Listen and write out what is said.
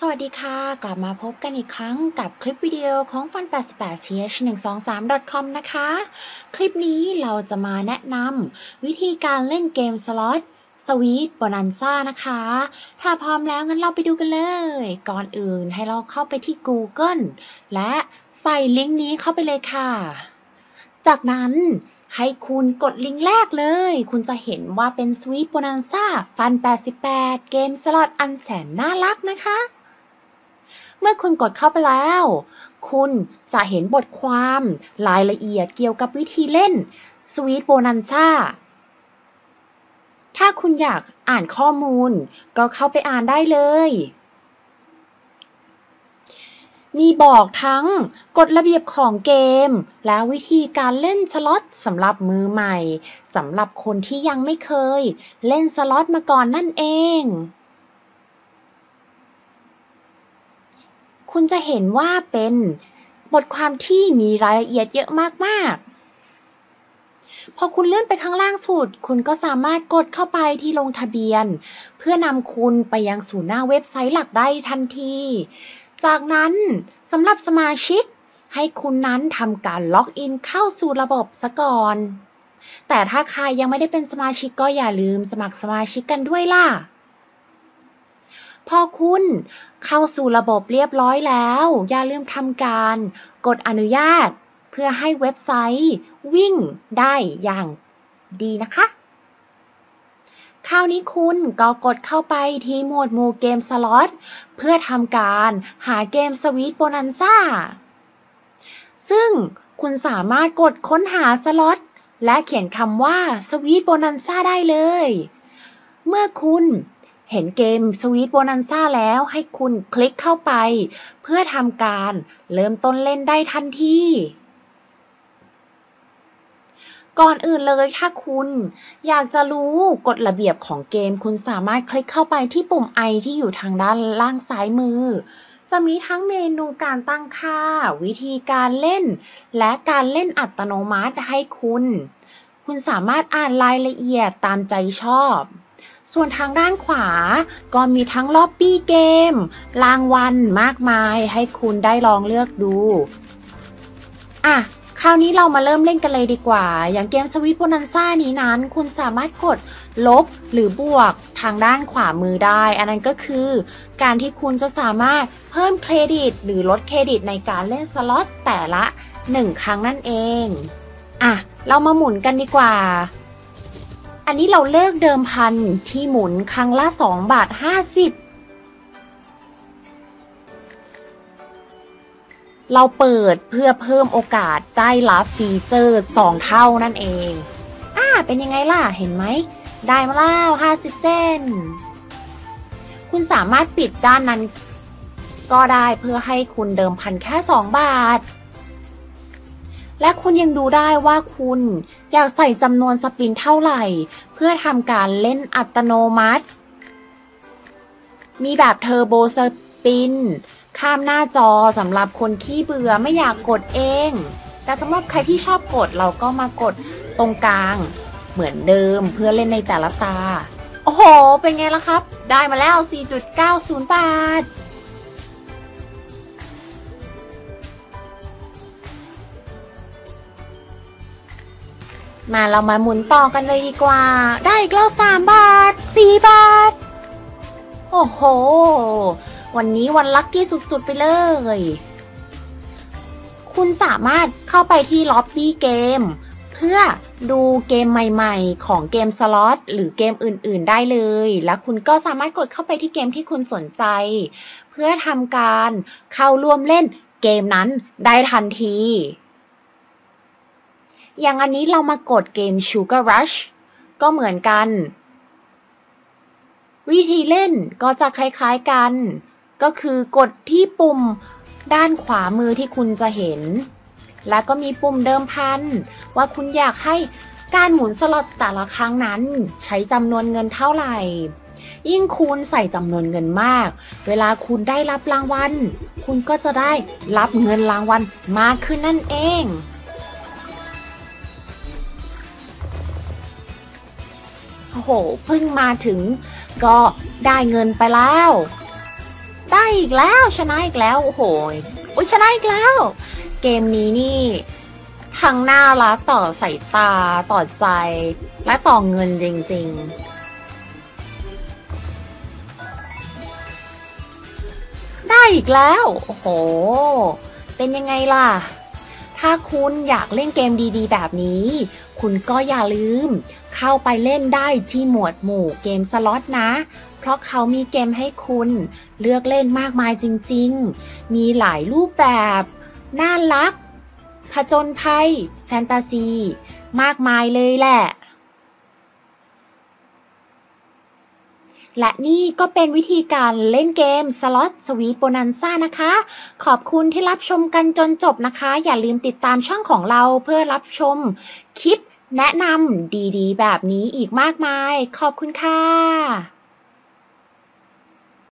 สวัสดีค่ะ กลับมาพบกันอีกครั้งกับคลิปวิดีโอของ fun 88 th 1 2 3 com นะคะ คลิปนี้เราจะมาแนะนำวิธีการเล่นเกมสล็อตสวีทบอนันซ่านะคะ ถ้าพร้อมแล้วงั้นเราไปดูกันเลย ก่อนอื่นให้เราเข้าไปที่ Google และใส่ลิงก์นี้เข้าไปเลยค่ะ จากนั้นให้คุณกดลิงก์แรกเลย คุณจะเห็นว่าเป็น Sweet Bonanza Fun 88 เกมสล็อตอันแสนน่ารักนะคะ เมื่อคุณกดเข้าไปแล้ว คุณจะเห็นบทความรายละเอียดเกี่ยวกับวิธีเล่น Sweet Bonanza ถ้าคุณอยากอ่านข้อมูล ก็เข้าไปอ่านได้เลย มีบอกทั้งกฎระเบียบของเกม และวิธีการเล่นสล็อตสำหรับมือใหม่สำหรับคนที่ยังไม่เคย เล่นสล็อตมาก่อนนั่นเอง คุณจะเห็นว่าเป็นบทความที่มีรายละเอียดเยอะมากๆ พอคุณเลื่อนไปข้างล่างสุด คุณก็สามารถกดเข้าไปที่ลงทะเบียน เพื่อนำคุณไปยังสู่หน้าเว็บไซต์หลักได้ทันที จากนั้นสำหรับสมาชิก ให้คุณนั้นทำการล็อกอินเข้าสู่ระบบซะก่อน แต่ถ้าใครยังไม่ได้เป็นสมาชิกก็อย่าลืมสมัครสมาชิกกันด้วยล่ะ พอคุณเข้าสู่ระบบเรียบร้อยแล้ว อย่าลืมทำการกดอนุญาต เพื่อให้เว็บไซต์ วิ่งได้อย่างดีนะคะ คราวนี้คุณก็กดเข้าไปที่หมวดหมู่เกมสล็อตเพื่อทำการหาเกม Sweet Bonanza ซึ่งคุณสามารถกดค้นหาสล็อตและเขียนคำว่า Sweet Bonanza ได้เลย เมื่อคุณ เห็นเกม Sweet Bonanza แล้วให้คุณคลิกเข้าไป เพื่อทำการเริ่มต้นเล่นได้ทันทีก่อนอื่นเลยถ้าคุณอยากจะรู้กฎระเบียบของเกม คุณสามารถคลิกเข้าไปที่ปุ่ม i ที่อยู่ทางด้านล่างซ้ายมือ จะมีทั้งเมนูการตั้งค่า วิธีการเล่น และการเล่นอัตโนมัติให้คุณ คุณสามารถอ่านรายละเอียดตามใจชอบ ส่วนทางด้านขวาก็มีทั้งล็อบบี้เกม รางวัลมากมายให้คุณได้ลองเลือกดู อะ คราวนี้เรามาเริ่มเล่นกันเลยดีกว่า อย่างเกม Sweet Bonanza นี้นั้น คุณสามารถกดลบหรือบวกทางด้านขวามือได้ อันนั้นก็คือ การที่คุณจะสามารถเพิ่มเครดิต หรือลดเครดิตในการเล่นสล็อตแต่ละ 1 ครั้งนั่นเอง อะ เรามาหมุนกันดีกว่า อันนี้เราเลือกเดิมพันที่หมุนครั้งละ2บาท50เราเปิดเพื่อเพิ่มโอกาสได้รับฟีเจอร์2เท่านั่นเอง อ่า เป็นยังไงล่ะ เห็นไหม ได้มาแล้ว50เส้น คุณสามารถปิดด้านนั้น ก็ได้เพื่อให้คุณเดิมพันแค่2บาท และคุณยังดูได้ว่าคุณอยากใส่จำนวนสปินเท่าไหร่ เพื่อทำการเล่นอัตโนมัติ มีแบบเทอร์โบสปิน ข้ามหน้าจอสำหรับคนขี้เบื่อไม่อยากกดเอง แต่สำหรับใครที่ชอบกดเราก็มากดตรงกลาง เหมือนเดิมเพื่อเล่นในแต่ละตา โอ้โห เป็นไงล่ะครับ ได้มาแล้ว 4.90 บาท มาเรามาหมุนต่อกันเลยดีกว่า ได้อีกแล้ว3บาท4บาท โอ้โห วันนี้วันลัคกี้สุดๆไปเลย คุณสามารถเข้าไปที่ล็อบบี้เกม เพื่อดูเกมใหม่ๆ ของเกมสล็อตหรือเกมอื่นๆได้เลย และคุณก็สามารถกดเข้าไปที่เกมที่คุณสนใจ เพื่อทำการเข้าร่วมเล่นเกมนั้นได้ทันที อย่างอันนี้เรามากดเกม Sugar Rush ก็เหมือนกัน วิธีเล่นก็จะคล้ายๆกัน ก็คือกดที่ปุ่มด้านขวามือที่คุณจะเห็น แล้วก็มีปุ่มเดิมพัน ว่าคุณอยากให้การหมุนสล็อตแต่ละครั้งนั้น ใช้จำนวนเงินเท่าไหร่ ยิ่งคุณใส่จำนวนเงินมาก เวลาคุณได้รับรางวัล คุณก็จะได้รับเงินรางวัลมากขึ้นนั่นเอง โอ้โหเพิ่งมาถึง ก็ได้เงินไปแล้ว ได้อีกแล้วชนะอีกแล้วโอ้โหโอ้ยชนะอีกแล้ว เกมนี้นี่ทั้งน่ารักต่อสายตาต่อใจและต่อเงินจริง ๆ ได้อีกแล้ว โอ้โห เป็นยังไงล่ะ ถ้าคุณอยากเล่นเกมดี ๆ แบบนี้ คุณก็อย่าลืม เข้าไปเล่นได้ที่หมวดหมู่เกมสล็อตนะ เพราะเขามีเกมให้คุณเลือกเล่นมากมายจริง ๆ มีหลายรูปแบบ น่ารัก ผจญภัย แฟนตาซี มากมายเลยแหละ และนี่ก็เป็นวิธีการเล่นเกม Slot Sweet Bonanza นะคะ ขอบคุณที่รับชมกันจนจบนะคะ อย่าลืมติดตามช่องของเราเพื่อรับชมคลิปแนะนำดีๆ แบบนี้อีกมากมาย ขอบคุณค่ะ